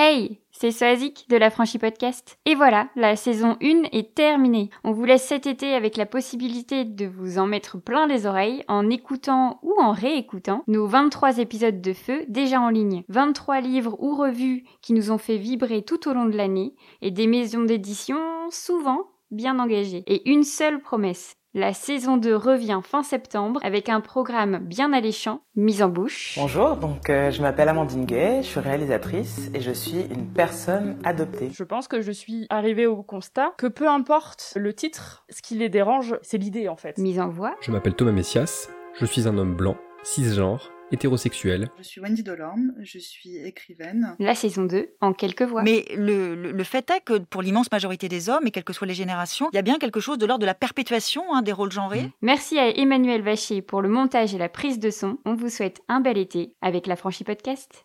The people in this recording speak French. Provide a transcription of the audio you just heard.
Hey, c'est Soazic de la Franchie Podcast. Et voilà, la saison 1 est terminée. On vous laisse cet été avec la possibilité de vous en mettre plein les oreilles en écoutant ou en réécoutant nos 23 épisodes de feu déjà en ligne. 23 livres ou revues qui nous ont fait vibrer tout au long de l'année et des maisons d'édition souvent bien engagées. Et une seule promesse, la saison 2 revient fin septembre avec un programme bien alléchant, mise en bouche. Bonjour, donc euh, je m'appelle Amandine Gay, je suis réalisatrice et je suis une personne adoptée. Je pense que je suis arrivée au constat que peu importe le titre, ce qui les dérange, c'est l'idée en fait. Mise en voix. Je m'appelle Thomas Messias, je suis un homme blanc, cisgenre, hétérosexuel. Je suis Wendy Delorme, je suis écrivaine. La saison 2 en quelques voix. Mais le, le, le fait est que pour l'immense majorité des hommes, et quelles que soient les générations, il y a bien quelque chose de l'ordre de la perpétuation hein, des rôles genrés. Merci à Emmanuel Vacher pour le montage et la prise de son. On vous souhaite un bel été avec la Franchie Podcast.